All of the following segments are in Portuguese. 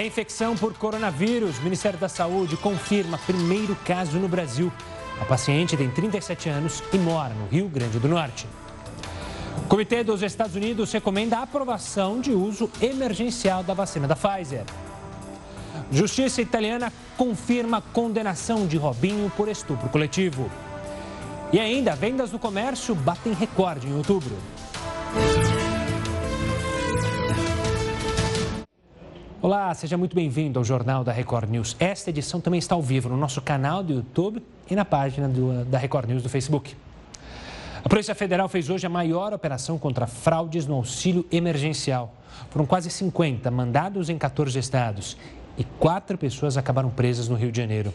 Reinfecção por coronavírus. O Ministério da Saúde confirma primeiro caso no Brasil. A paciente tem 37 anos e mora no Rio Grande do Norte. O Comitê dos Estados Unidos recomenda a aprovação de uso emergencial da vacina da Pfizer. Justiça italiana confirma condenação de Robinho por estupro coletivo. E ainda, vendas no comércio batem recorde em outubro. Olá, seja muito bem-vindo ao Jornal da Record News. Esta edição também está ao vivo no nosso canal do YouTube e na página do, da Record News do Facebook. A Polícia Federal fez hoje a maior operação contra fraudes no auxílio emergencial. Foram quase 50 mandados em 14 estados e quatro pessoas acabaram presas no Rio de Janeiro.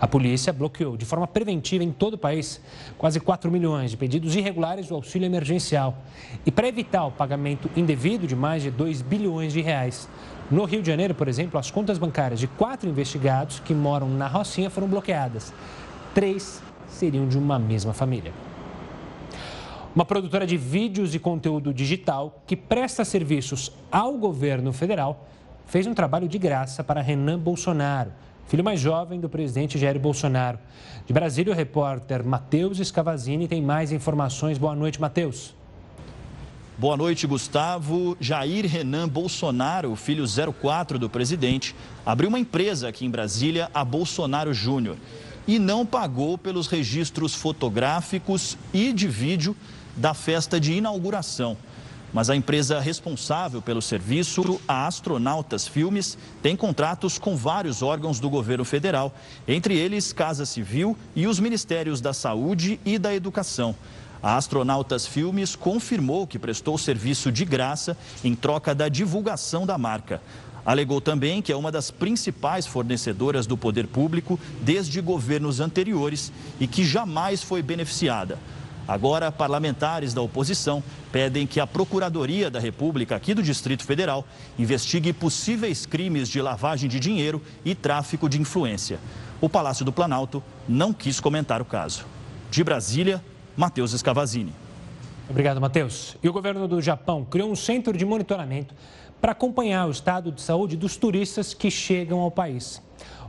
A polícia bloqueou de forma preventiva em todo o país quase 4 milhões de pedidos irregulares do auxílio emergencial. E para evitar o pagamento indevido de mais de 2 bilhões de reais, no Rio de Janeiro, por exemplo, as contas bancárias de quatro investigados que moram na Rocinha foram bloqueadas. Três seriam de uma mesma família. Uma produtora de vídeos e conteúdo digital que presta serviços ao governo federal fez um trabalho de graça para Renan Bolsonaro, filho mais jovem do presidente Jair Bolsonaro. De Brasília, o repórter Matheus Escavazini tem mais informações. Boa noite, Matheus. Boa noite, Gustavo. Jair Renan Bolsonaro, filho 04 do presidente, abriu uma empresa aqui em Brasília, a Bolsonaro Júnior, e não pagou pelos registros fotográficos e de vídeo da festa de inauguração. Mas a empresa responsável pelo serviço, a Astronautas Filmes, tem contratos com vários órgãos do governo federal, entre eles Casa Civil e os Ministérios da Saúde e da Educação. A Astronautas Filmes confirmou que prestou serviço de graça em troca da divulgação da marca. Alegou também que é uma das principais fornecedoras do poder público desde governos anteriores e que jamais foi beneficiada. Agora, parlamentares da oposição pedem que a Procuradoria da República aqui do Distrito Federal investigue possíveis crimes de lavagem de dinheiro e tráfico de influência. O Palácio do Planalto não quis comentar o caso. De Brasília, Matheus Escavazini. Obrigado, Matheus. E o governo do Japão criou um centro de monitoramento para acompanhar o estado de saúde dos turistas que chegam ao país.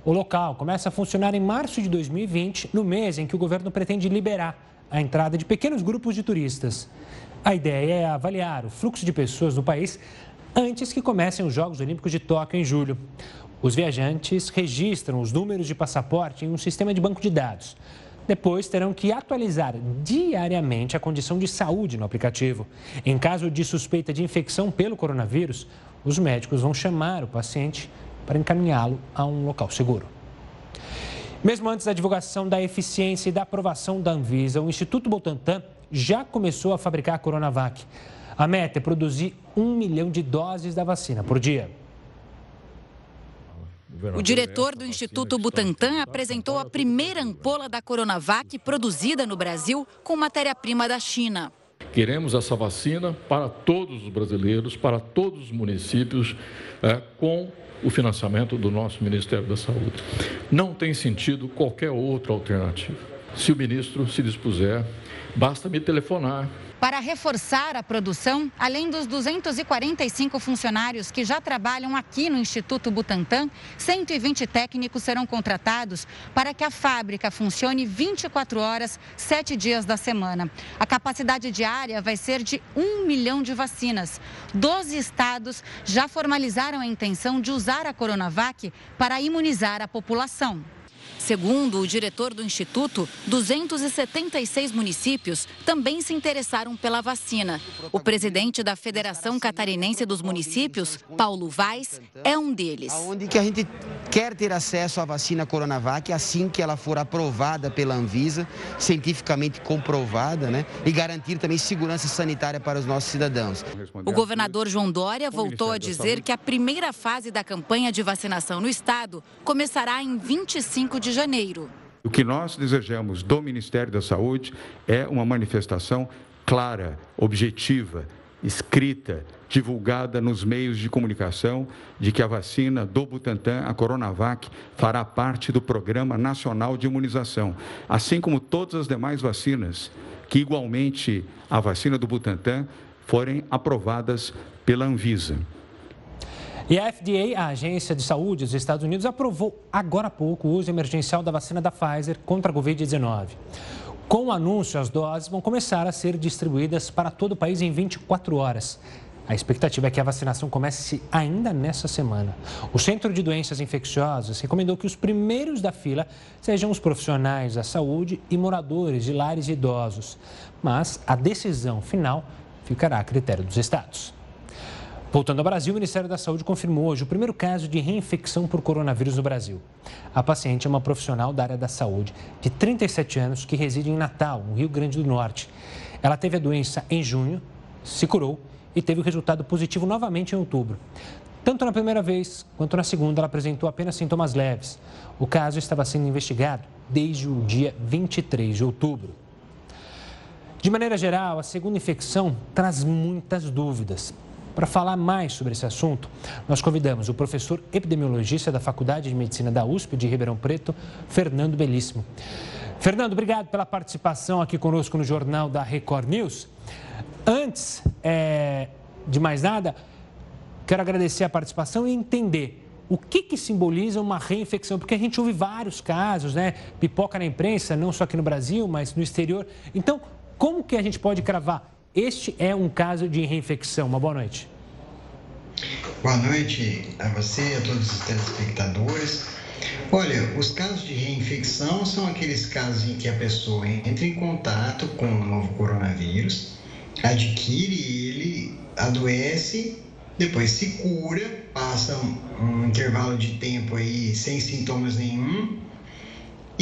O local começa a funcionar em março de 2020, no mês em que o governo pretende liberar a entrada de pequenos grupos de turistas. A ideia é avaliar o fluxo de pessoas no país antes que comecem os Jogos Olímpicos de Tóquio em julho. Os viajantes registram os números de passaporte em um sistema de banco de dados. Depois terão que atualizar diariamente a condição de saúde no aplicativo. Em caso de suspeita de infecção pelo coronavírus, os médicos vão chamar o paciente para encaminhá-lo a um local seguro. Mesmo antes da divulgação da eficiência e da aprovação da Anvisa, o Instituto Butantan já começou a fabricar a Coronavac. A meta é produzir um milhão de doses da vacina por dia. O diretor do Instituto Butantan apresentou a primeira ampola da Coronavac produzida no Brasil com matéria-prima da China. Queremos essa vacina para todos os brasileiros, para todos os municípios, é, com o financiamento do nosso Ministério da Saúde. Não tem sentido qualquer outra alternativa. Se o ministro se dispuser, basta me telefonar para reforçar a produção, além dos 245 funcionários que já trabalham aqui no Instituto Butantan, 120 técnicos serão contratados para que a fábrica funcione 24 horas, 7 dias da semana. A capacidade diária vai ser de 1 milhão de vacinas. 12 estados já formalizaram a intenção de usar a Coronavac para imunizar a população. Segundo o diretor do Instituto, 276 municípios também se interessaram pela vacina. O presidente da Federação Catarinense dos Municípios, Paulo Vaz, é um deles. Onde que a gente quer ter acesso à vacina Coronavac assim que ela for aprovada pela Anvisa, cientificamente comprovada, né? E garantir também segurança sanitária para os nossos cidadãos. O governador João Dória voltou a dizer que a primeira fase da campanha de vacinação no estado começará em 25 de janeiro. O que nós desejamos do Ministério da Saúde é uma manifestação clara, objetiva, escrita, divulgada nos meios de comunicação de que a vacina do Butantan, a Coronavac, fará parte do Programa Nacional de Imunização, assim como todas as demais vacinas, que igualmente a vacina do Butantan forem aprovadas pela Anvisa. E a FDA, a Agência de Saúde dos Estados Unidos, aprovou agora há pouco o uso emergencial da vacina da Pfizer contra a Covid-19. Com o anúncio, as doses vão começar a ser distribuídas para todo o país em 24 horas. A expectativa é que a vacinação comece ainda nessa semana. O Centro de Doenças Infecciosas recomendou que os primeiros da fila sejam os profissionais da saúde e moradores de lares idosos. Mas a decisão final ficará a critério dos estados. Voltando ao Brasil, o Ministério da Saúde confirmou hoje o primeiro caso de reinfecção por coronavírus no Brasil. A paciente é uma profissional da área da saúde, de 37 anos, que reside em Natal, no Rio Grande do Norte. Ela teve a doença em junho, se curou e teve o resultado positivo novamente em outubro. Tanto na primeira vez quanto na segunda, ela apresentou apenas sintomas leves. O caso estava sendo investigado desde o dia 23 de outubro. De maneira geral, a segunda infecção traz muitas dúvidas. Para falar mais sobre esse assunto, nós convidamos o professor epidemiologista da Faculdade de Medicina da USP de Ribeirão Preto, Fernando Belíssimo. Fernando, obrigado pela participação aqui conosco no Jornal da Record News. Antes é, de mais nada, quero agradecer a participação e entender o que, que simboliza uma reinfecção, porque a gente ouve vários casos, né? Pipoca na imprensa, não só aqui no Brasil, mas no exterior. Então, como que a gente pode cravar? Este é um caso de reinfecção. Uma boa noite. Boa noite a você a todos os telespectadores. Olha, os casos de reinfecção são aqueles casos em que a pessoa entra em contato com o novo coronavírus, adquire ele, adoece, depois se cura, passa um, um intervalo de tempo aí sem sintomas nenhum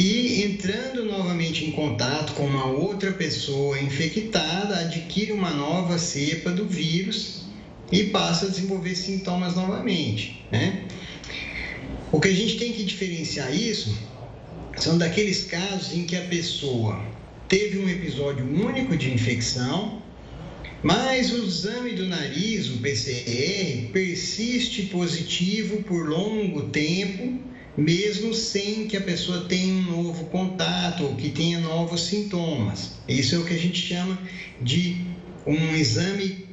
e entrando novamente em contato com uma outra pessoa infectada, adquire uma nova cepa do vírus e passa a desenvolver sintomas novamente, né? O que a gente tem que diferenciar isso são daqueles casos em que a pessoa teve um episódio único de infecção, mas o exame do nariz, o PCR, persiste positivo por longo tempo, mesmo sem que a pessoa tenha um novo contato ou que tenha novos sintomas. Isso é o que a gente chama de um exame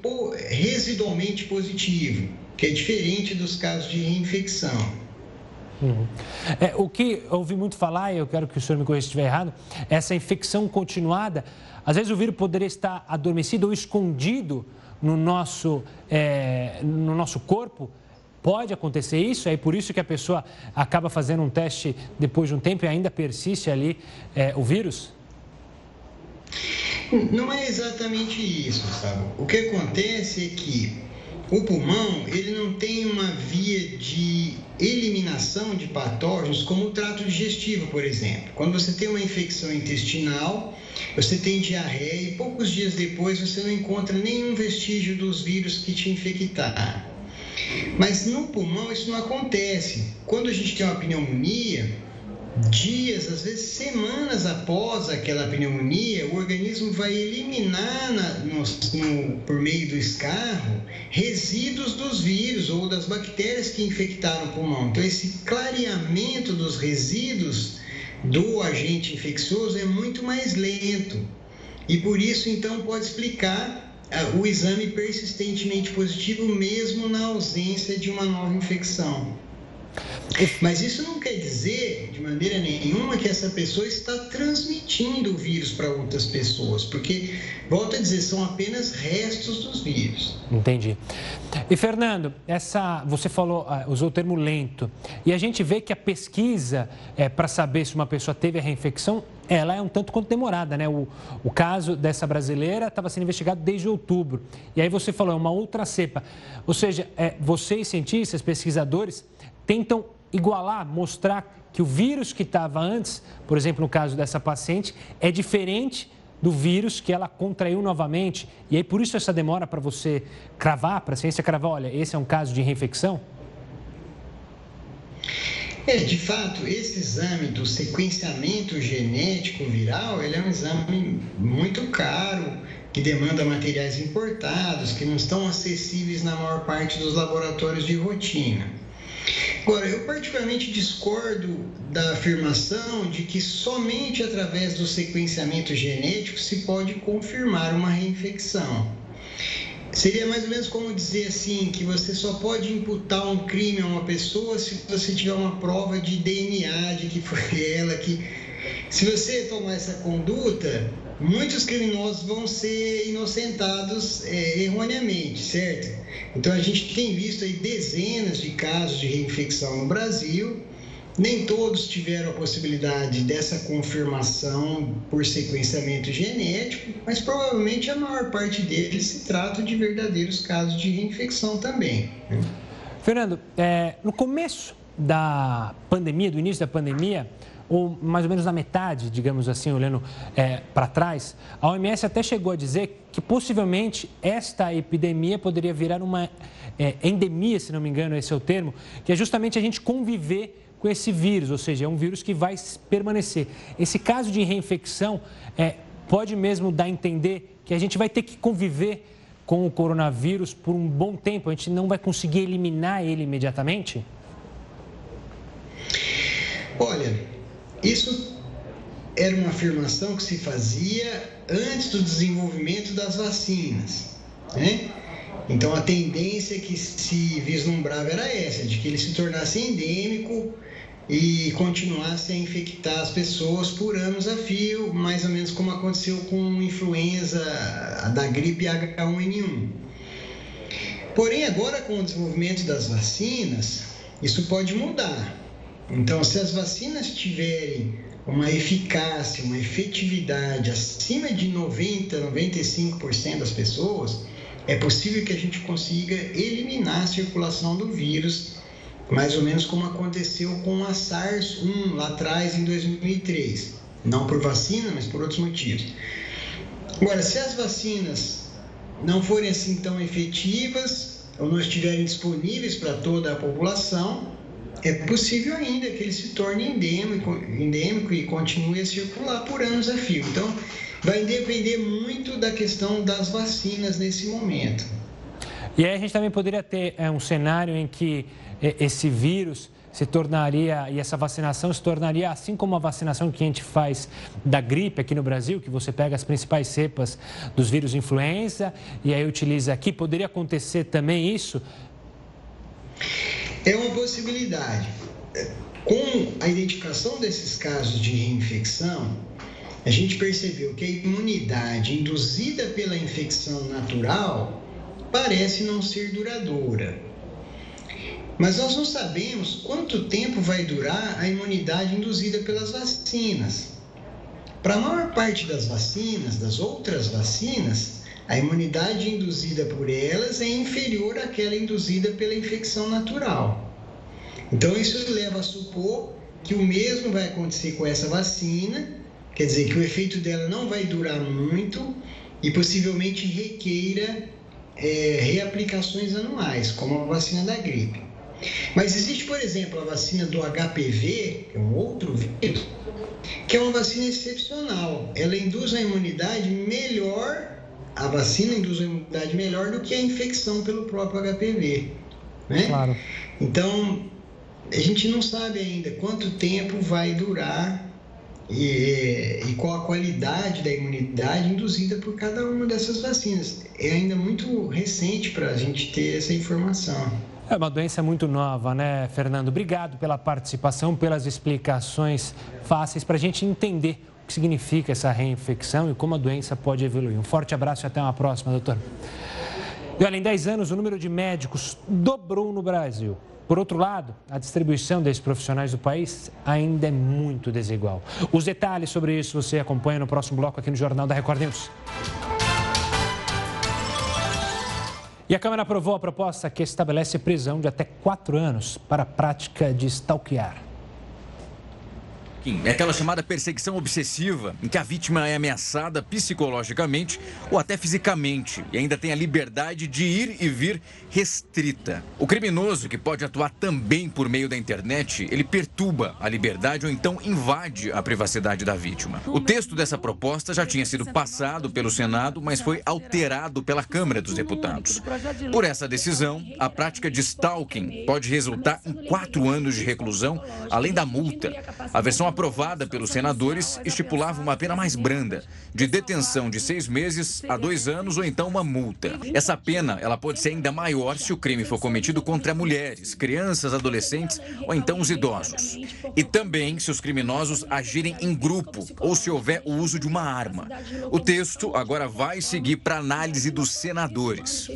residualmente positivo, que é diferente dos casos de reinfecção. Uhum. É, o que ouvi muito falar, e eu quero que o senhor me corrija se estiver errado, essa infecção continuada, às vezes o vírus poderia estar adormecido ou escondido no nosso, é, no nosso corpo. Pode acontecer isso, é por isso que a pessoa acaba fazendo um teste depois de um tempo e ainda persiste ali é, o vírus? Não é exatamente isso, sabe? O que acontece é que o pulmão ele não tem uma via de eliminação de patógenos como o trato digestivo, por exemplo. Quando você tem uma infecção intestinal, você tem diarreia e poucos dias depois você não encontra nenhum vestígio dos vírus que te infectaram. Mas no pulmão isso não acontece. Quando a gente tem uma pneumonia, dias, às vezes semanas após aquela pneumonia, o organismo vai eliminar na, no, no, por meio do escarro resíduos dos vírus ou das bactérias que infectaram o pulmão. Então, esse clareamento dos resíduos do agente infeccioso é muito mais lento. E por isso, então, pode explicar o exame persistentemente positivo, mesmo na ausência de uma nova infecção. Mas isso não quer dizer, de maneira nenhuma, que essa pessoa está transmitindo o vírus para outras pessoas, porque, volto a dizer, são apenas restos dos vírus. Entendi. E, Fernando, essa, você falou, ah, usou o termo lento, e a gente vê que a pesquisa é, para saber se uma pessoa teve a reinfecção, ela é um tanto quanto demorada, né? O, o caso dessa brasileira estava sendo investigado desde outubro. E aí você falou, é uma outra cepa. Ou seja, é, vocês, cientistas, pesquisadores, tentam igualar, mostrar que o vírus que estava antes, por exemplo, no caso dessa paciente, é diferente do vírus que ela contraiu novamente. E aí, por isso, essa demora para você cravar, para a ciência cravar, olha, esse é um caso de reinfecção? É, de fato, esse exame do sequenciamento genético viral, ele é um exame muito caro, que demanda materiais importados, que não estão acessíveis na maior parte dos laboratórios de rotina. Agora, eu particularmente discordo da afirmação de que somente através do sequenciamento genético se pode confirmar uma reinfecção. Seria mais ou menos como dizer assim que você só pode imputar um crime a uma pessoa se você tiver uma prova de DNA de que foi ela que. Se você tomar essa conduta, muitos criminosos vão ser inocentados é, erroneamente, certo? Então a gente tem visto aí dezenas de casos de reinfecção no Brasil nem todos tiveram a possibilidade dessa confirmação por sequenciamento genético, mas provavelmente a maior parte deles se trata de verdadeiros casos de reinfecção também. Né? Fernando, é, no começo da pandemia, do início da pandemia, ou mais ou menos na metade, digamos assim, olhando é, para trás, a OMS até chegou a dizer que possivelmente esta epidemia poderia virar uma é, endemia, se não me engano, esse é o termo, que é justamente a gente conviver com esse vírus, ou seja, é um vírus que vai permanecer. Esse caso de reinfecção é, pode mesmo dar a entender que a gente vai ter que conviver com o coronavírus por um bom tempo, a gente não vai conseguir eliminar ele imediatamente? Olha, isso era uma afirmação que se fazia antes do desenvolvimento das vacinas, né? Então a tendência que se vislumbrava era essa, de que ele se tornasse endêmico e continuasse a infectar as pessoas por anos a fio, mais ou menos como aconteceu com a influenza da gripe H1N1. Porém, agora com o desenvolvimento das vacinas, isso pode mudar. Então, se as vacinas tiverem uma eficácia, uma efetividade acima de 90, 95% das pessoas, é possível que a gente consiga eliminar a circulação do vírus mais ou menos como aconteceu com a SARS-1 lá atrás em 2003. Não por vacina, mas por outros motivos. Agora, se as vacinas não forem assim tão efetivas ou não estiverem disponíveis para toda a população, é possível ainda que ele se torne endêmico, endêmico e continue a circular por anos a fio. Então, vai depender muito da questão das vacinas nesse momento. E aí a gente também poderia ter é, um cenário em que esse vírus se tornaria, e essa vacinação se tornaria assim como a vacinação que a gente faz da gripe aqui no Brasil, que você pega as principais cepas dos vírus influenza e aí utiliza aqui, poderia acontecer também isso? É uma possibilidade. Com a identificação desses casos de reinfecção, a gente percebeu que a imunidade induzida pela infecção natural parece não ser duradoura. Mas nós não sabemos quanto tempo vai durar a imunidade induzida pelas vacinas. Para a maior parte das vacinas, das outras vacinas, a imunidade induzida por elas é inferior àquela induzida pela infecção natural. Então, isso leva a supor que o mesmo vai acontecer com essa vacina, quer dizer, que o efeito dela não vai durar muito e possivelmente requeira é, reaplicações anuais, como a vacina da gripe. Mas existe, por exemplo, a vacina do HPV, que é um outro vírus, que é uma vacina excepcional. Ela induz a imunidade melhor, a vacina induz a imunidade melhor do que a infecção pelo próprio HPV. Né? Claro. Então, a gente não sabe ainda quanto tempo vai durar e, e, qual a qualidade da imunidade induzida por cada uma dessas vacinas. É ainda muito recente para a gente ter essa informação. É uma doença muito nova, né, Fernando? Obrigado pela participação, pelas explicações fáceis para a gente entender o que significa essa reinfecção e como a doença pode evoluir. Um forte abraço e até uma próxima, doutor. E olha, em 10 anos, o número de médicos dobrou no Brasil. Por outro lado, a distribuição desses profissionais do país ainda é muito desigual. Os detalhes sobre isso você acompanha no próximo bloco aqui no Jornal da Record News. E a Câmara aprovou a proposta que estabelece prisão de até quatro anos para a prática de stalkear. É aquela chamada perseguição obsessiva, em que a vítima é ameaçada psicologicamente ou até fisicamente e ainda tem a liberdade de ir e vir restrita. O criminoso, que pode atuar também por meio da internet, ele perturba a liberdade ou então invade a privacidade da vítima. O texto dessa proposta já tinha sido passado pelo Senado, mas foi alterado pela Câmara dos Deputados. Por essa decisão, a prática de stalking pode resultar em quatro anos de reclusão, além da multa. A versão aprovada pelos senadores, estipulava uma pena mais branda, de detenção de seis meses a dois anos ou então uma multa. Essa pena ela pode ser ainda maior se o crime for cometido contra mulheres, crianças, adolescentes ou então os idosos. E também se os criminosos agirem em grupo ou se houver o uso de uma arma. O texto agora vai seguir para análise dos senadores.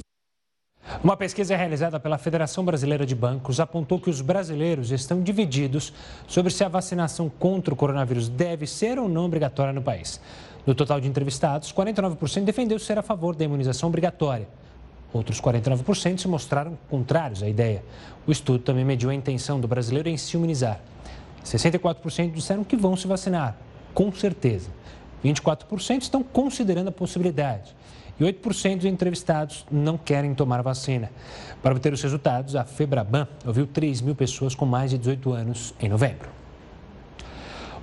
Uma pesquisa realizada pela Federação Brasileira de Bancos apontou que os brasileiros estão divididos sobre se a vacinação contra o coronavírus deve ser ou não obrigatória no país. No total de entrevistados, 49% defendeu ser a favor da imunização obrigatória. Outros 49% se mostraram contrários à ideia. O estudo também mediu a intenção do brasileiro em se imunizar. 64% disseram que vão se vacinar, com certeza. 24% estão considerando a possibilidade e 8% dos entrevistados não querem tomar vacina. Para obter os resultados, a Febraban ouviu 3 mil pessoas com mais de 18 anos em novembro.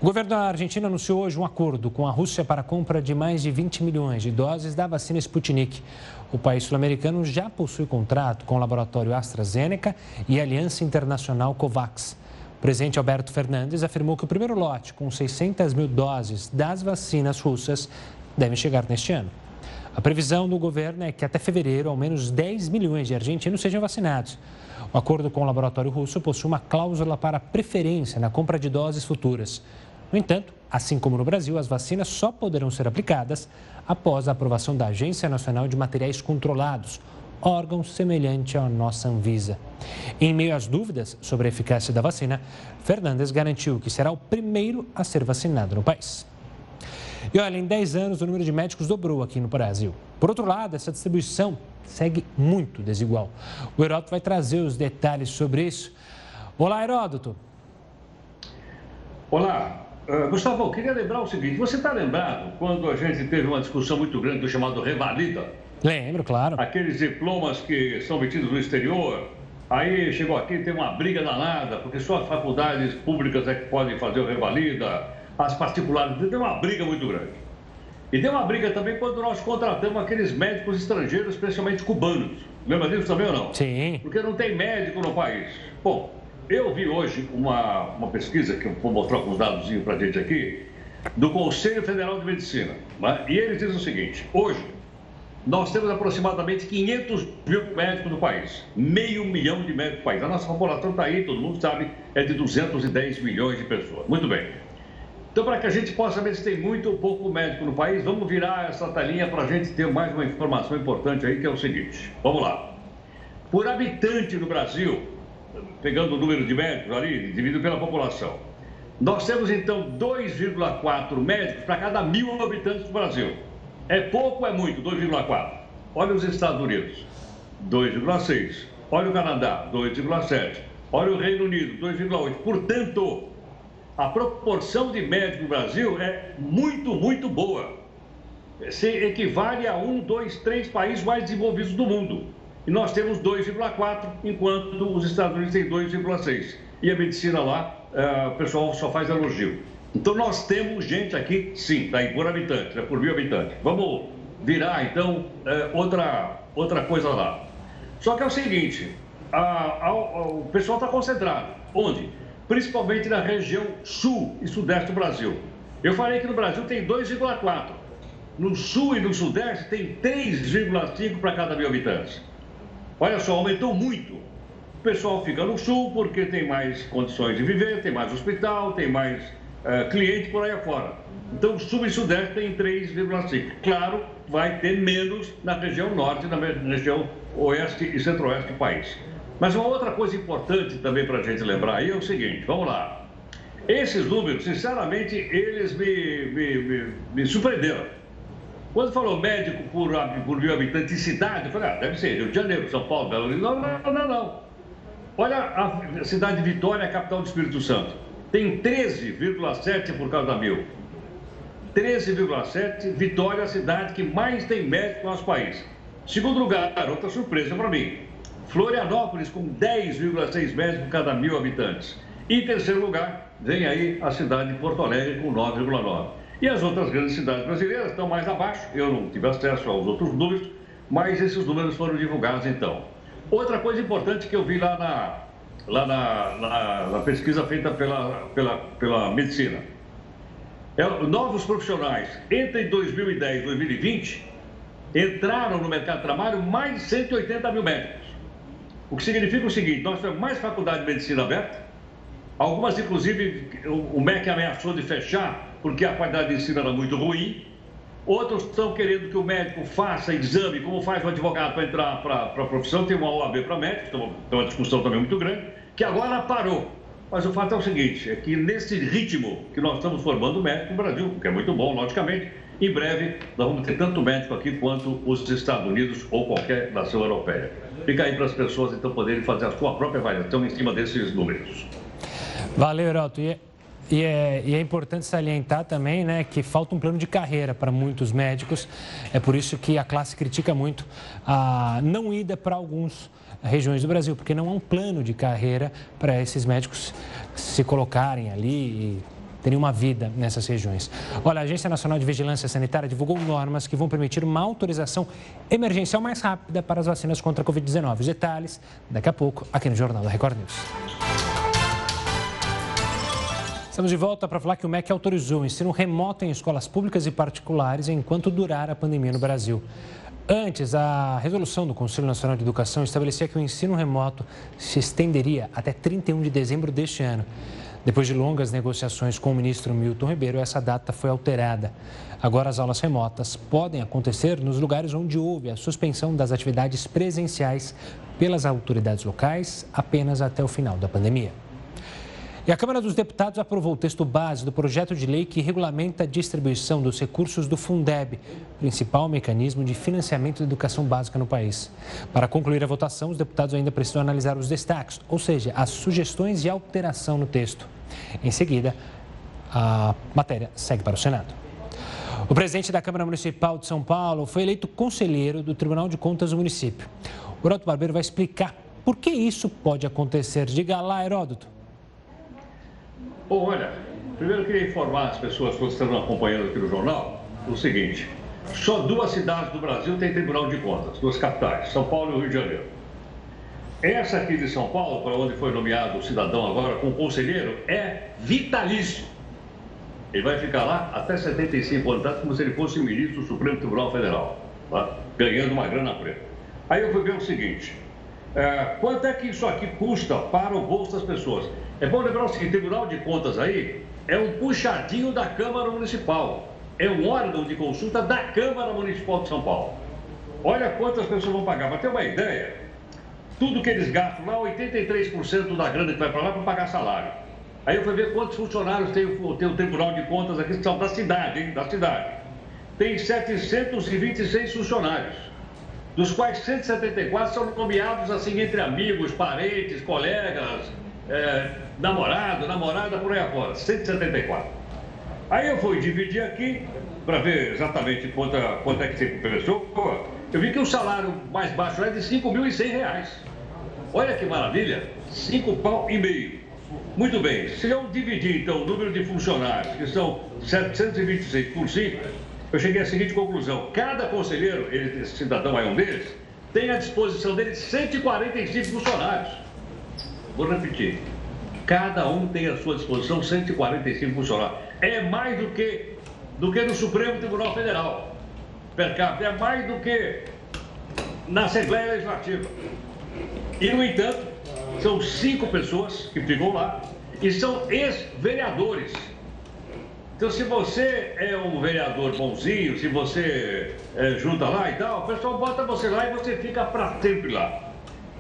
O governo da Argentina anunciou hoje um acordo com a Rússia para a compra de mais de 20 milhões de doses da vacina Sputnik. O país sul-americano já possui contrato com o laboratório AstraZeneca e a Aliança Internacional COVAX. O presidente Alberto Fernandes afirmou que o primeiro lote, com 600 mil doses das vacinas russas, deve chegar neste ano. A previsão do governo é que até fevereiro, ao menos 10 milhões de argentinos sejam vacinados. O acordo com o laboratório russo possui uma cláusula para preferência na compra de doses futuras. No entanto, assim como no Brasil, as vacinas só poderão ser aplicadas após a aprovação da Agência Nacional de Materiais Controlados, órgão semelhante à nossa Anvisa. Em meio às dúvidas sobre a eficácia da vacina, Fernandes garantiu que será o primeiro a ser vacinado no país. E olha, em 10 anos o número de médicos dobrou aqui no Brasil. Por outro lado, essa distribuição segue muito desigual. O Heródoto vai trazer os detalhes sobre isso. Olá, Heródoto. Olá. Uh, Gustavo, eu queria lembrar o seguinte: você está lembrado quando a gente teve uma discussão muito grande do chamado Revalida? Lembro, claro. Aqueles diplomas que são obtidos no exterior. Aí chegou aqui, tem uma briga danada, porque só as faculdades públicas é que podem fazer o Revalida as particulares. Deu uma briga muito grande. E deu uma briga também quando nós contratamos aqueles médicos estrangeiros, especialmente cubanos. Lembra disso também ou não? Sim. Porque não tem médico no país. Bom, eu vi hoje uma, uma pesquisa, que eu vou mostrar alguns dados para a gente aqui, do Conselho Federal de Medicina. Né? E eles dizem o seguinte: hoje, nós temos aproximadamente 500 mil médicos no país, meio milhão de médicos no país. A nossa população está aí, todo mundo sabe, é de 210 milhões de pessoas. Muito bem. Então, para que a gente possa ver se tem muito ou pouco médico no país, vamos virar essa telinha para a gente ter mais uma informação importante aí, que é o seguinte. Vamos lá. Por habitante no Brasil, pegando o número de médicos ali, dividido pela população, nós temos então 2,4 médicos para cada mil habitantes do Brasil. É pouco ou é muito? 2,4. Olha os Estados Unidos, 2,6. Olha o Canadá, 2,7. Olha o Reino Unido, 2,8. Portanto, a proporção de médicos no Brasil é muito, muito boa. Se equivale a um, dois, três países mais desenvolvidos do mundo. E nós temos 2,4, enquanto os Estados Unidos têm 2,6. E a medicina lá, uh, o pessoal só faz elogio. Então nós temos gente aqui, sim, tá aí por habitante, né, por mil habitantes. Vamos virar então uh, outra, outra coisa lá. Só que é o seguinte, a, a, a, o pessoal está concentrado. Onde? Principalmente na região sul e sudeste do Brasil. Eu falei que no Brasil tem 2,4. No sul e no sudeste tem 3,5 para cada mil habitantes. Olha só, aumentou muito. O pessoal fica no sul porque tem mais condições de viver, tem mais hospital, tem mais uh, cliente por aí afora. Então, sul e sudeste tem 3,5. Claro, vai ter menos na região norte, na região oeste e centro-oeste do país. Mas uma outra coisa importante também para a gente lembrar aí é o seguinte, vamos lá. Esses números, sinceramente, eles me, me, me, me surpreenderam. Quando falou médico por, por mil habitantes de cidade, eu falei, ah, deve ser Rio de Janeiro, São Paulo, Belo Horizonte. Não, não, não, não. Olha a cidade de Vitória, capital do Espírito Santo. Tem 13,7 por cada mil. 13,7, Vitória é a cidade que mais tem médico no nosso país. Segundo lugar, outra surpresa para mim, Florianópolis com 10,6 médicos por cada mil habitantes. Em terceiro lugar, vem aí a cidade de Porto Alegre com 9,9. E as outras grandes cidades brasileiras estão mais abaixo, eu não tive acesso aos outros números, mas esses números foram divulgados então. Outra coisa importante que eu vi lá na, lá na, na, na pesquisa feita pela, pela, pela medicina. É, novos profissionais, entre 2010 e 2020, entraram no mercado de trabalho mais de 180 mil médicos. O que significa o seguinte: nós temos mais faculdade de medicina aberta, algumas, inclusive, o MEC ameaçou de fechar porque a qualidade de ensino era muito ruim. Outros estão querendo que o médico faça exame, como faz o advogado para entrar para a profissão, tem uma OAB para médico, então, tem uma discussão também muito grande, que agora parou. Mas o fato é o seguinte, é que nesse ritmo que nós estamos formando médico no Brasil, que é muito bom, logicamente, em breve nós vamos ter tanto médico aqui quanto os Estados Unidos ou qualquer nação europeia. Fica aí para as pessoas então poderem fazer a sua própria avaliação em cima desses números. Valeu, Heroto. E, e, é, e é importante salientar também né, que falta um plano de carreira para muitos médicos. É por isso que a classe critica muito a não ida para alguns regiões do Brasil, porque não há um plano de carreira para esses médicos se colocarem ali e terem uma vida nessas regiões. Olha, a Agência Nacional de Vigilância Sanitária divulgou normas que vão permitir uma autorização emergencial mais rápida para as vacinas contra a Covid-19. Os detalhes daqui a pouco aqui no Jornal da Record News. Estamos de volta para falar que o MEC autorizou o ensino remoto em escolas públicas e particulares enquanto durar a pandemia no Brasil. Antes, a resolução do Conselho Nacional de Educação estabelecia que o ensino remoto se estenderia até 31 de dezembro deste ano. Depois de longas negociações com o ministro Milton Ribeiro, essa data foi alterada. Agora, as aulas remotas podem acontecer nos lugares onde houve a suspensão das atividades presenciais pelas autoridades locais apenas até o final da pandemia. E a Câmara dos Deputados aprovou o texto base do projeto de lei que regulamenta a distribuição dos recursos do Fundeb, principal mecanismo de financiamento da educação básica no país. Para concluir a votação, os deputados ainda precisam analisar os destaques, ou seja, as sugestões de alteração no texto. Em seguida, a matéria segue para o Senado. O presidente da Câmara Municipal de São Paulo foi eleito conselheiro do Tribunal de Contas do município. O Heródoto Barbeiro vai explicar por que isso pode acontecer. Diga lá, Heródoto. Bom, olha, primeiro eu queria informar as pessoas que estão acompanhando aqui no jornal o seguinte: só duas cidades do Brasil têm Tribunal de Contas, duas capitais, São Paulo e Rio de Janeiro. Essa aqui de São Paulo, para onde foi nomeado o cidadão agora como conselheiro, é vitalício. Ele vai ficar lá até 75 anos, como se ele fosse ministro do Supremo Tribunal Federal, tá? ganhando uma grana preta. Aí eu fui ver o seguinte: é, quanto é que isso aqui custa para o bolso das pessoas? É bom lembrar o seguinte: Tribunal de Contas aí é um puxadinho da Câmara Municipal. É um órgão de consulta da Câmara Municipal de São Paulo. Olha quantas pessoas vão pagar. Para ter uma ideia, tudo que eles gastam lá, 83% da grana que vai para lá para pagar salário. Aí eu fui ver quantos funcionários tem, tem o Tribunal de Contas aqui, que são da cidade, hein? Da cidade. Tem 726 funcionários dos quais 174 são nomeados assim entre amigos, parentes, colegas, é, namorado, namorada, por aí afora. 174. Aí eu fui dividir aqui para ver exatamente quanto, quanto é que tem por. Eu vi que o salário mais baixo é de 5.100 reais. Olha que maravilha, 5 pau e meio. Muito bem, se eu dividir então o número de funcionários, que são 726 por 5, eu cheguei à seguinte conclusão: cada conselheiro, ele, esse cidadão é um deles, tem à disposição dele 145 funcionários. Vou repetir: cada um tem à sua disposição 145 funcionários. É mais do que, do que no Supremo Tribunal Federal. Per capita, é mais do que na Assembleia Legislativa. E, no entanto, são cinco pessoas que ficam lá e são ex-vereadores então, se você é um vereador bonzinho, se você é, junta lá e tal, o pessoal bota você lá e você fica para sempre lá.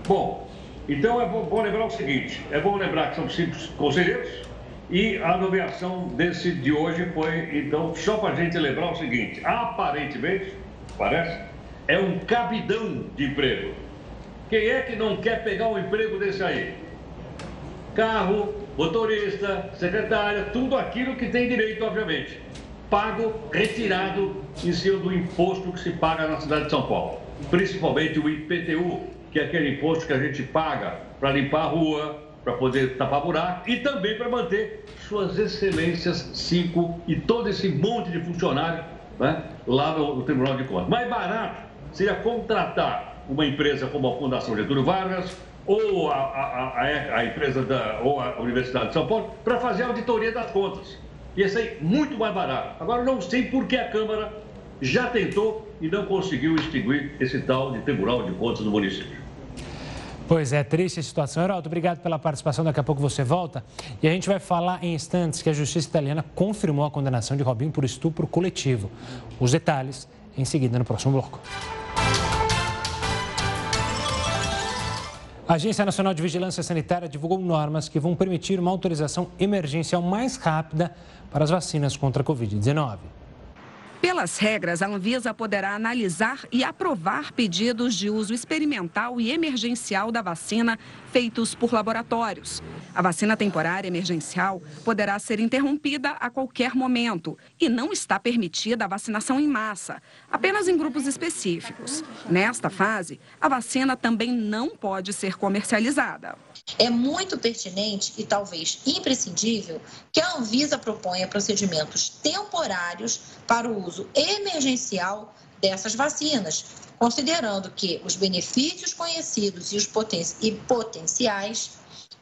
Bom, então é bom, bom, lembrar o seguinte: é bom lembrar que são cinco conselheiros e a nomeação desse de hoje foi, então, só para a gente lembrar o seguinte: aparentemente, parece, é um cabidão de emprego. Quem é que não quer pegar um emprego desse aí? Carro, motorista, secretária, tudo aquilo que tem direito, obviamente. Pago, retirado em cima do imposto que se paga na cidade de São Paulo. Principalmente o IPTU, que é aquele imposto que a gente paga para limpar a rua, para poder tapar buraco e também para manter suas excelências 5 e todo esse monte de funcionário né, lá no, no Tribunal de Contas. Mais barato seria contratar uma empresa como a Fundação Getúlio Vargas, ou a, a, a, a empresa da, ou a Universidade de São Paulo para fazer a auditoria das contas. Ia sair muito mais barato. Agora, não sei por que a Câmara já tentou e não conseguiu extinguir esse tal de Tribunal de Contas do município. Pois é, triste a situação. Heraldo, obrigado pela participação. Daqui a pouco você volta. E a gente vai falar em instantes que a justiça italiana confirmou a condenação de Robinho por estupro coletivo. Os detalhes em seguida no próximo bloco. A Agência Nacional de Vigilância Sanitária divulgou normas que vão permitir uma autorização emergencial mais rápida para as vacinas contra a Covid-19. Pelas regras, a Anvisa poderá analisar e aprovar pedidos de uso experimental e emergencial da vacina feitos por laboratórios. A vacina temporária emergencial poderá ser interrompida a qualquer momento e não está permitida a vacinação em massa, apenas em grupos específicos. Nesta fase, a vacina também não pode ser comercializada. É muito pertinente e talvez imprescindível que a Anvisa proponha procedimentos temporários para o uso emergencial dessas vacinas, considerando que os benefícios conhecidos e os poten e potenciais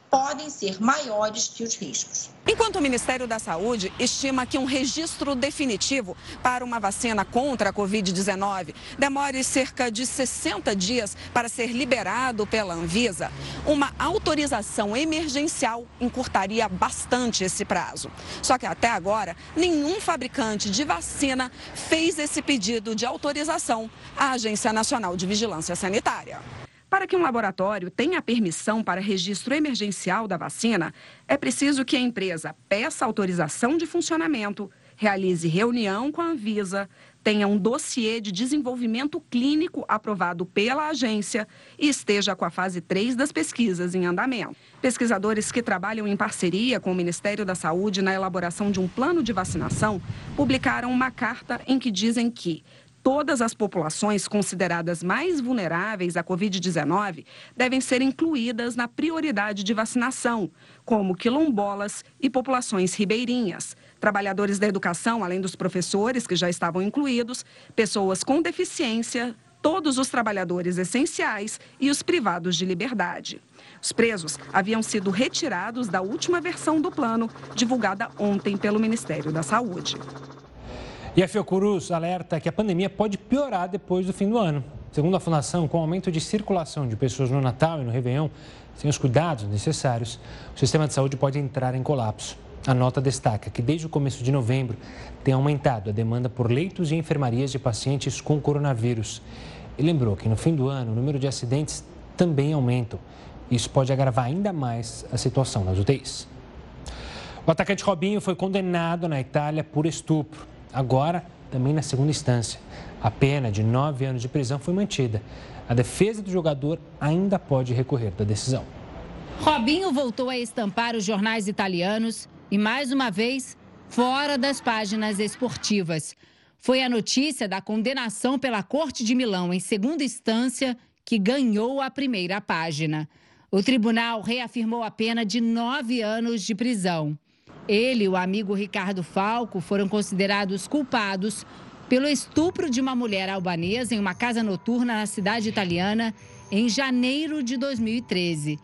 podem ser maiores que os riscos. Enquanto o Ministério da Saúde estima que um registro definitivo para uma vacina contra a Covid-19 demore cerca de 60 dias para ser liberado pela Anvisa, uma autorização emergencial encurtaria bastante esse prazo. Só que até agora, nenhum fabricante de vacina fez esse pedido de autorização à Agência Nacional de Vigilância Sanitária. Para que um laboratório tenha permissão para registro emergencial da vacina, é preciso que a empresa peça autorização de funcionamento, realize reunião com a Anvisa, tenha um dossiê de desenvolvimento clínico aprovado pela agência e esteja com a fase 3 das pesquisas em andamento. Pesquisadores que trabalham em parceria com o Ministério da Saúde na elaboração de um plano de vacinação publicaram uma carta em que dizem que todas as populações consideradas mais vulneráveis à Covid-19 devem ser incluídas na prioridade de vacinação, como quilombolas e populações ribeirinhas, trabalhadores da educação, além dos professores que já estavam incluídos, pessoas com deficiência, todos os trabalhadores essenciais e os privados de liberdade. Os presos haviam sido retirados da última versão do plano, divulgada ontem pelo Ministério da Saúde. E a Fiocruz alerta que a pandemia pode piorar depois do fim do ano. Segundo a Fundação, com o aumento de circulação de pessoas no Natal e no Réveillon, sem os cuidados necessários, o sistema de saúde pode entrar em colapso. A nota destaca que desde o começo de novembro tem aumentado a demanda por leitos e enfermarias de pacientes com coronavírus. E lembrou que no fim do ano o número de acidentes também aumenta. Isso pode agravar ainda mais a situação nas UTIs. O atacante Robinho foi condenado na Itália por estupro agora também na segunda instância. A pena de nove anos de prisão foi mantida. A defesa do jogador ainda pode recorrer da decisão. Robinho voltou a estampar os jornais italianos e, mais uma vez, fora das páginas esportivas. Foi a notícia da condenação pela Corte de Milão em segunda instância que ganhou a primeira página. O tribunal reafirmou a pena de nove anos de prisão. Ele e o amigo Ricardo Falco foram considerados culpados pelo estupro de uma mulher albanesa em uma casa noturna na cidade italiana em janeiro de 2013.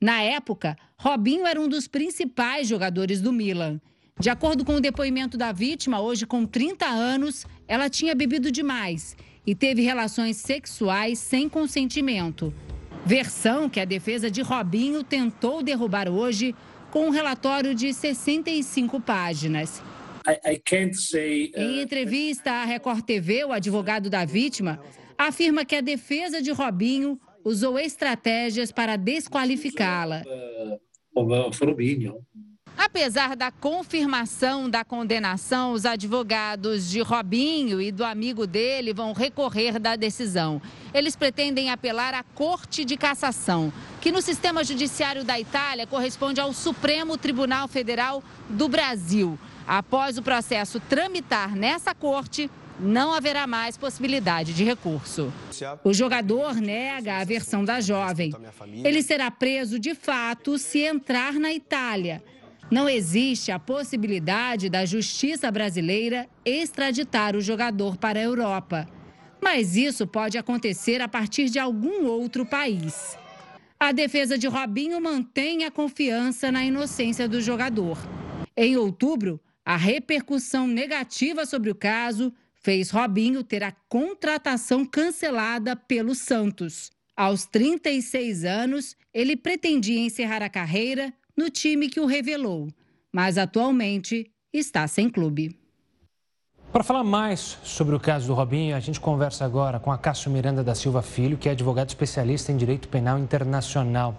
Na época, Robinho era um dos principais jogadores do Milan. De acordo com o depoimento da vítima, hoje com 30 anos, ela tinha bebido demais e teve relações sexuais sem consentimento. Versão que a defesa de Robinho tentou derrubar hoje com um relatório de 65 páginas. Uh, em entrevista à Record TV, o advogado da vítima afirma que a defesa de Robinho usou estratégias para desqualificá-la. Apesar da confirmação da condenação, os advogados de Robinho e do amigo dele vão recorrer da decisão. Eles pretendem apelar à Corte de Cassação, que no sistema judiciário da Itália corresponde ao Supremo Tribunal Federal do Brasil. Após o processo tramitar nessa corte, não haverá mais possibilidade de recurso. O jogador nega a versão da jovem. Ele será preso de fato se entrar na Itália. Não existe a possibilidade da justiça brasileira extraditar o jogador para a Europa. Mas isso pode acontecer a partir de algum outro país. A defesa de Robinho mantém a confiança na inocência do jogador. Em outubro, a repercussão negativa sobre o caso fez Robinho ter a contratação cancelada pelo Santos. Aos 36 anos, ele pretendia encerrar a carreira no time que o revelou, mas atualmente está sem clube. Para falar mais sobre o caso do Robinho, a gente conversa agora com a Cássio Miranda da Silva Filho, que é advogado especialista em direito penal internacional.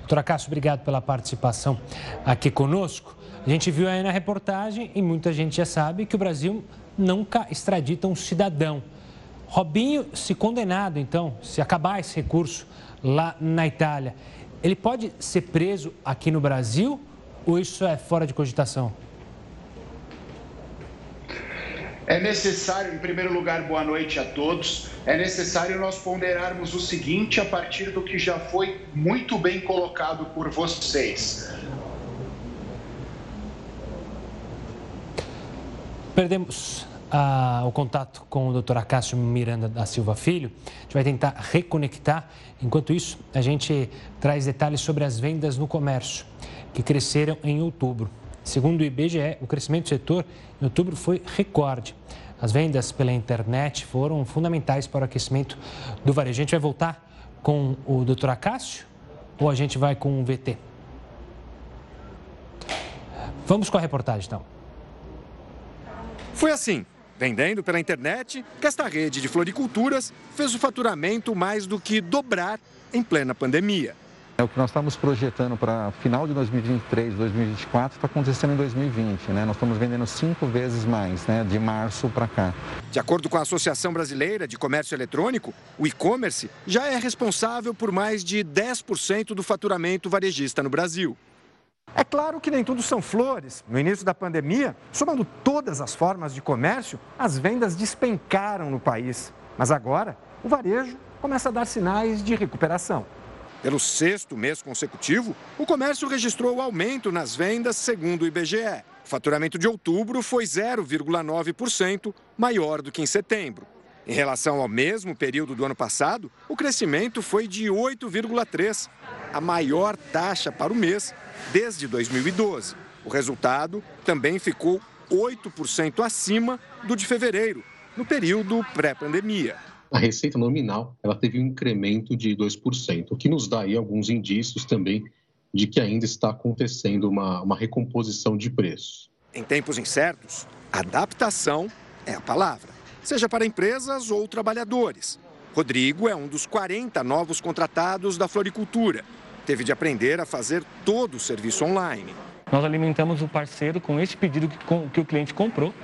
Doutora Cássio, obrigado pela participação aqui conosco. A gente viu aí na reportagem e muita gente já sabe que o Brasil nunca extradita um cidadão. Robinho, se condenado, então, se acabar esse recurso lá na Itália, ele pode ser preso aqui no Brasil ou isso é fora de cogitação? É necessário, em primeiro lugar, boa noite a todos. É necessário nós ponderarmos o seguinte a partir do que já foi muito bem colocado por vocês. Perdemos o contato com o Dr. Acácio Miranda da Silva Filho. A gente vai tentar reconectar. Enquanto isso, a gente traz detalhes sobre as vendas no comércio, que cresceram em outubro. Segundo o IBGE, o crescimento do setor em outubro foi recorde. As vendas pela internet foram fundamentais para o aquecimento do varejo. A gente vai voltar com o Dr. Acácio ou a gente vai com o VT? Vamos com a reportagem, então. Foi assim, vendendo pela internet, que esta rede de floriculturas fez o faturamento mais do que dobrar em plena pandemia. É o que nós estamos projetando para final de 2023, 2024, está acontecendo em 2020. Né? Nós estamos vendendo cinco vezes mais, né? de março para cá. De acordo com a Associação Brasileira de Comércio Eletrônico, o e-commerce já é responsável por mais de 10% do faturamento varejista no Brasil. É claro que nem tudo são flores. No início da pandemia, somando todas as formas de comércio, as vendas despencaram no país. Mas agora, o varejo começa a dar sinais de recuperação. Pelo sexto mês consecutivo, o comércio registrou aumento nas vendas, segundo o IBGE. O faturamento de outubro foi 0,9% maior do que em setembro. Em relação ao mesmo período do ano passado, o crescimento foi de 8,3%, a maior taxa para o mês desde 2012. O resultado também ficou 8% acima do de fevereiro, no período pré-pandemia a receita nominal ela teve um incremento de 2%, o que nos dá aí alguns indícios também de que ainda está acontecendo uma, uma recomposição de preços. Em tempos incertos, adaptação é a palavra, seja para empresas ou trabalhadores. Rodrigo é um dos 40 novos contratados da floricultura. Teve de aprender a fazer todo o serviço online. Nós alimentamos o parceiro com esse pedido que, que o cliente comprou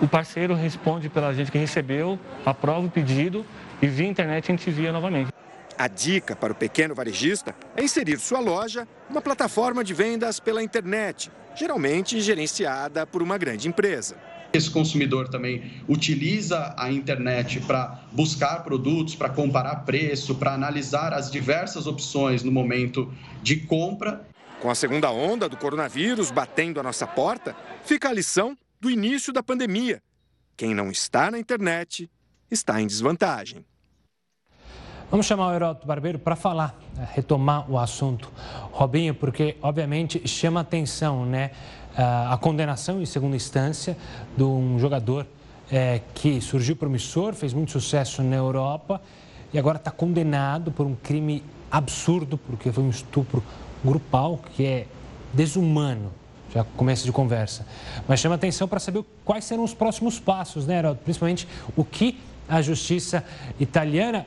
o parceiro responde pela gente que recebeu, aprova o pedido e via internet a gente envia novamente. A dica para o pequeno varejista é inserir sua loja numa plataforma de vendas pela internet, geralmente gerenciada por uma grande empresa. Esse consumidor também utiliza a internet para buscar produtos, para comparar preço, para analisar as diversas opções no momento de compra. Com a segunda onda do coronavírus batendo a nossa porta, fica a lição do início da pandemia. Quem não está na internet está em desvantagem. Vamos chamar o Heródoto Barbeiro para falar, né, retomar o assunto, Robinho, porque obviamente chama atenção né, a condenação em segunda instância de um jogador é, que surgiu promissor, fez muito sucesso na Europa e agora está condenado por um crime absurdo, porque foi um estupro grupal que é desumano já começo de conversa. Mas chama atenção para saber quais serão os próximos passos, né, Heraldo? Principalmente o que a justiça italiana.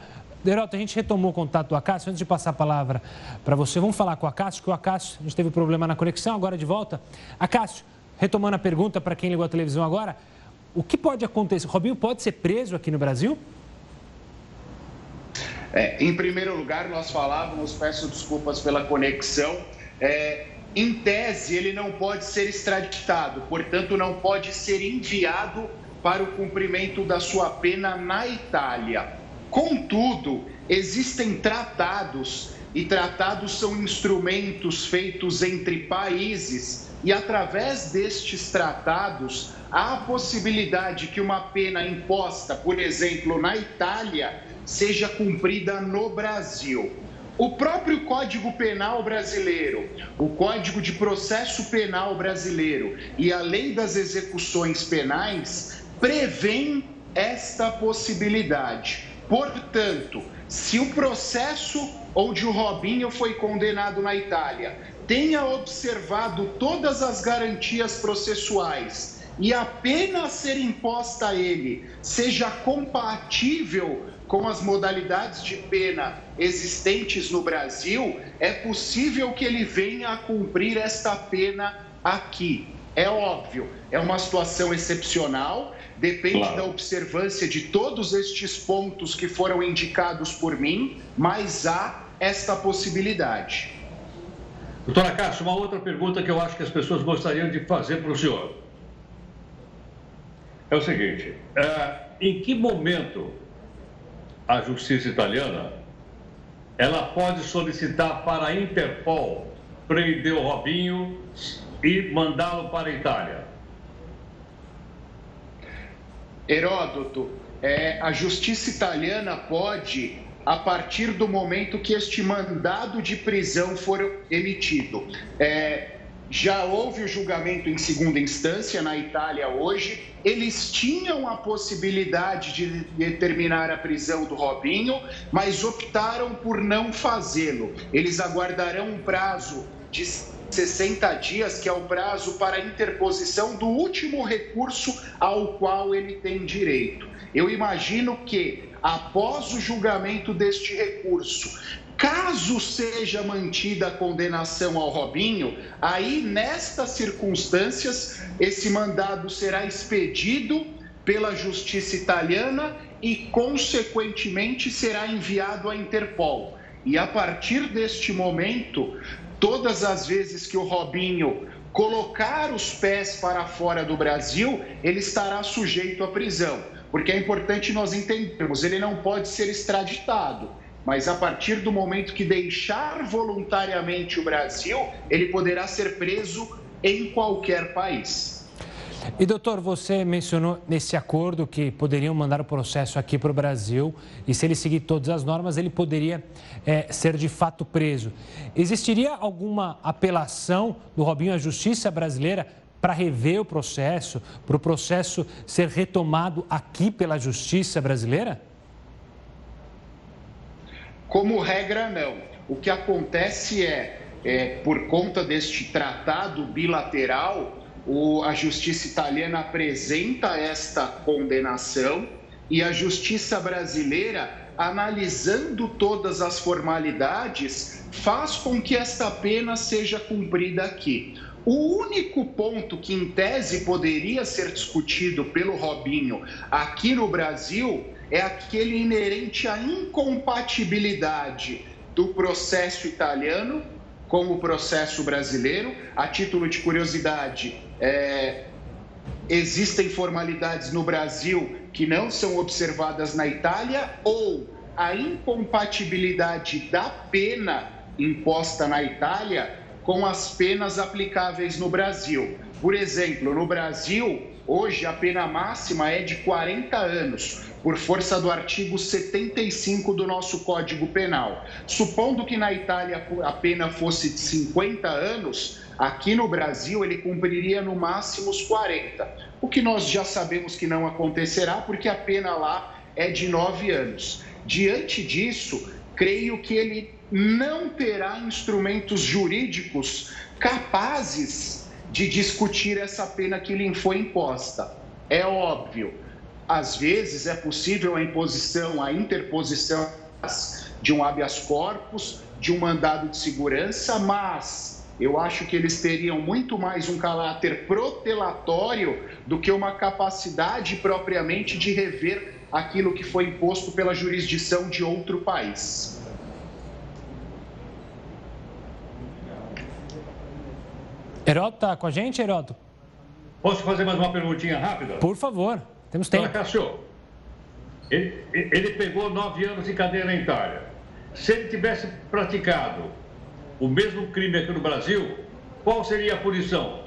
Heraldo, a gente retomou o contato do Acácio. Antes de passar a palavra para você, vamos falar com o Acácio, que o Acácio, a gente teve problema na conexão, agora de volta. Acácio, retomando a pergunta para quem ligou a televisão agora, o que pode acontecer? Robinho pode ser preso aqui no Brasil? É, em primeiro lugar, nós falávamos, peço desculpas pela conexão, é, em tese, ele não pode ser extraditado, portanto, não pode ser enviado para o cumprimento da sua pena na Itália. Contudo, existem tratados, e tratados são instrumentos feitos entre países, e através destes tratados, há a possibilidade que uma pena imposta, por exemplo, na Itália, seja cumprida no Brasil. o próprio Código Penal brasileiro, o Código de Processo Penal brasileiro e a Lei das Execuções Penais prevêem esta possibilidade. Portanto, se o processo onde o Robinho foi condenado na Itália tenha observado todas as garantias processuais e a pena a ser imposta a ele seja compatível com as modalidades de pena existentes no Brasil, é possível que ele venha a cumprir esta pena aqui. É óbvio, é uma situação excepcional, depende claro. da observância de todos estes pontos que foram indicados por mim, mas há esta possibilidade. Doutora Cássia, uma outra pergunta que eu acho que as pessoas gostariam de fazer para o senhor. É o seguinte: é, em que momento a justiça italiana, ela pode solicitar para a Interpol prender o Robinho e mandá-lo para a Itália. Heródoto, é, a justiça italiana pode, a partir do momento que este mandado de prisão for emitido, é, já houve o julgamento em segunda instância na Itália hoje. Eles tinham a possibilidade de determinar a prisão do Robinho, mas optaram por não fazê-lo. Eles aguardarão um prazo de 60 dias, que é o prazo para interposição do último recurso ao qual ele tem direito. Eu imagino que, após o julgamento deste recurso, Caso seja mantida a condenação ao Robinho, aí nestas circunstâncias esse mandado será expedido pela justiça italiana e consequentemente será enviado à Interpol. E a partir deste momento, todas as vezes que o Robinho colocar os pés para fora do Brasil, ele estará sujeito à prisão. Porque é importante nós entendermos, ele não pode ser extraditado mas a partir do momento que deixar voluntariamente o Brasil, ele poderá ser preso em qualquer país. E doutor, você mencionou nesse acordo que poderiam mandar o processo aqui para o Brasil e se ele seguir todas as normas, ele poderia é, ser de fato preso. Existiria alguma apelação do Robinho à justiça brasileira para rever o processo, para o processo ser retomado aqui pela justiça brasileira? Como regra, não. O que acontece é, é por conta deste tratado bilateral, o, a justiça italiana apresenta esta condenação e a justiça brasileira, analisando todas as formalidades, faz com que esta pena seja cumprida aqui. O único ponto que, em tese, poderia ser discutido pelo Robinho aqui no Brasil é aquele inerente à incompatibilidade do processo italiano com o processo brasileiro. A título de curiosidade, é, existem formalidades no Brasil que não são observadas na Itália ou a incompatibilidade da pena imposta na Itália com as penas aplicáveis no Brasil. Por exemplo, no Brasil, hoje a pena máxima é de 40 anos, por força do artigo 75 do nosso Código Penal. Supondo que na Itália a pena fosse de 50 anos, aqui no Brasil ele cumpriria no máximo os 40. O que nós já sabemos que não acontecerá, porque a pena lá é de 9 anos. Diante disso, creio que ele não terá instrumentos jurídicos capazes de discutir essa pena que lhe foi imposta. É óbvio, às vezes é possível a imposição, a interposição de um habeas corpus, de um mandado de segurança, mas eu acho que eles teriam muito mais um caráter protelatório do que uma capacidade propriamente de rever aquilo que foi imposto pela jurisdição de outro país. Heroto está com a gente, Heroto? Posso fazer mais uma perguntinha rápida? Por favor. Temos tempo. Cássio, ele, ele pegou nove anos de cadeia na Itália. Se ele tivesse praticado o mesmo crime aqui no Brasil, qual seria a punição?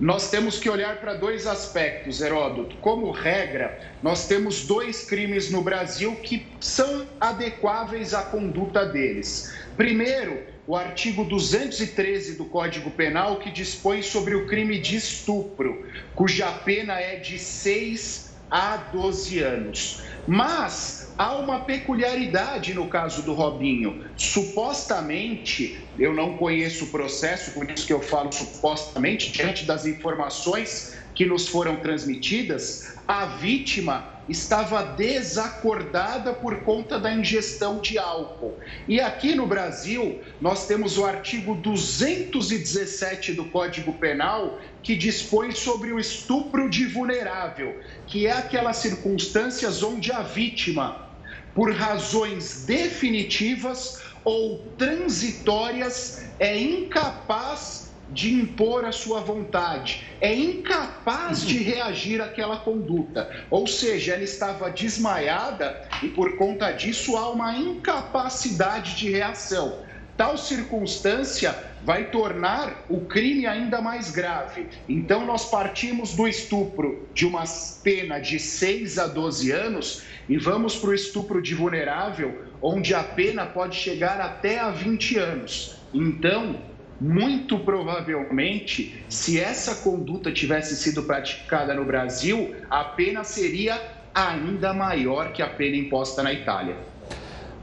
nós temos que olhar para dois aspectos, Heródoto. Como regra, nós temos dois crimes no Brasil que são adequáveis à conduta deles. Primeiro, o artigo 213 do Código Penal, que dispõe sobre o crime de estupro, cuja pena é de 6 a 12 anos. Mas há uma peculiaridade no caso do Robinho. Supostamente, eu não conheço o processo, por isso que eu falo supostamente, diante das informações que nos foram transmitidas, a vítima estava desacordada por conta da ingestão de álcool. E aqui no Brasil, nós temos o artigo 217 do Código Penal, que dispõe sobre o estupro de vulnerável, que é aquelas circunstâncias onde a vítima, por razões definitivas ou transitórias, é incapaz de impor a sua vontade, é incapaz de reagir àquela conduta. Ou seja, ela estava desmaiada e por conta disso há uma incapacidade de reação. Tal circunstância vai tornar o crime ainda mais grave. Então, nós partimos do estupro de uma pena de 6 a 12 anos e vamos para o estupro de vulnerável, onde a pena pode chegar até a 20 anos. Então, muito provavelmente, se essa conduta tivesse sido praticada no Brasil, a pena seria ainda maior que a pena imposta na Itália.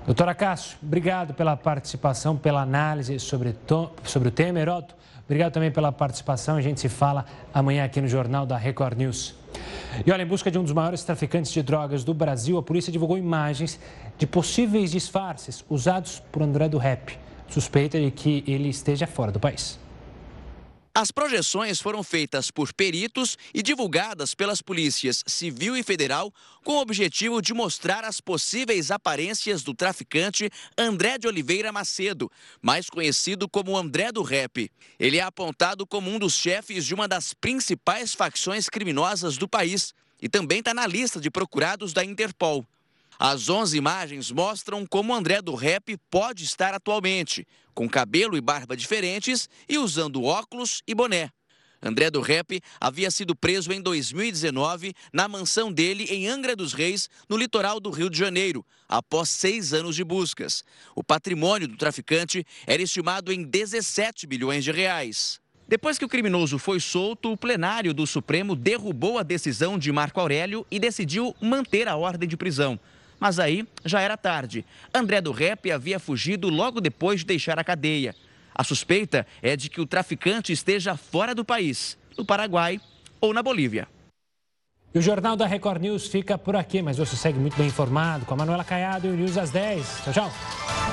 Doutora Cássio, obrigado pela participação, pela análise sobre, sobre o tema. Heroto, obrigado também pela participação. A gente se fala amanhã aqui no Jornal da Record News. E olha, em busca de um dos maiores traficantes de drogas do Brasil, a polícia divulgou imagens de possíveis disfarces usados por André do Rap suspeita de que ele esteja fora do país. As projeções foram feitas por peritos e divulgadas pelas polícias civil e federal com o objetivo de mostrar as possíveis aparências do traficante André de Oliveira Macedo, mais conhecido como André do Rap. Ele é apontado como um dos chefes de uma das principais facções criminosas do país e também está na lista de procurados da Interpol. As 11 imagens mostram como André do Rap pode estar atualmente, com cabelo e barba diferentes e usando óculos e boné. André do Rap havia sido preso em 2019 na mansão dele em Angra dos Reis, no litoral do Rio de Janeiro, após seis anos de buscas. O patrimônio do traficante era estimado em 17 bilhões de reais. Depois que o criminoso foi solto, o plenário do Supremo derrubou a decisão de Marco Aurélio e decidiu manter a ordem de prisão. Mas aí já era tarde. André do Rep havia fugido logo depois de deixar a cadeia. A suspeita é de que o traficante esteja fora do país, no Paraguai ou na Bolívia. E o Jornal da Record News fica por aqui, mas você segue muito bem informado com a Manuela Caiado e o News às 10. Tchau, tchau.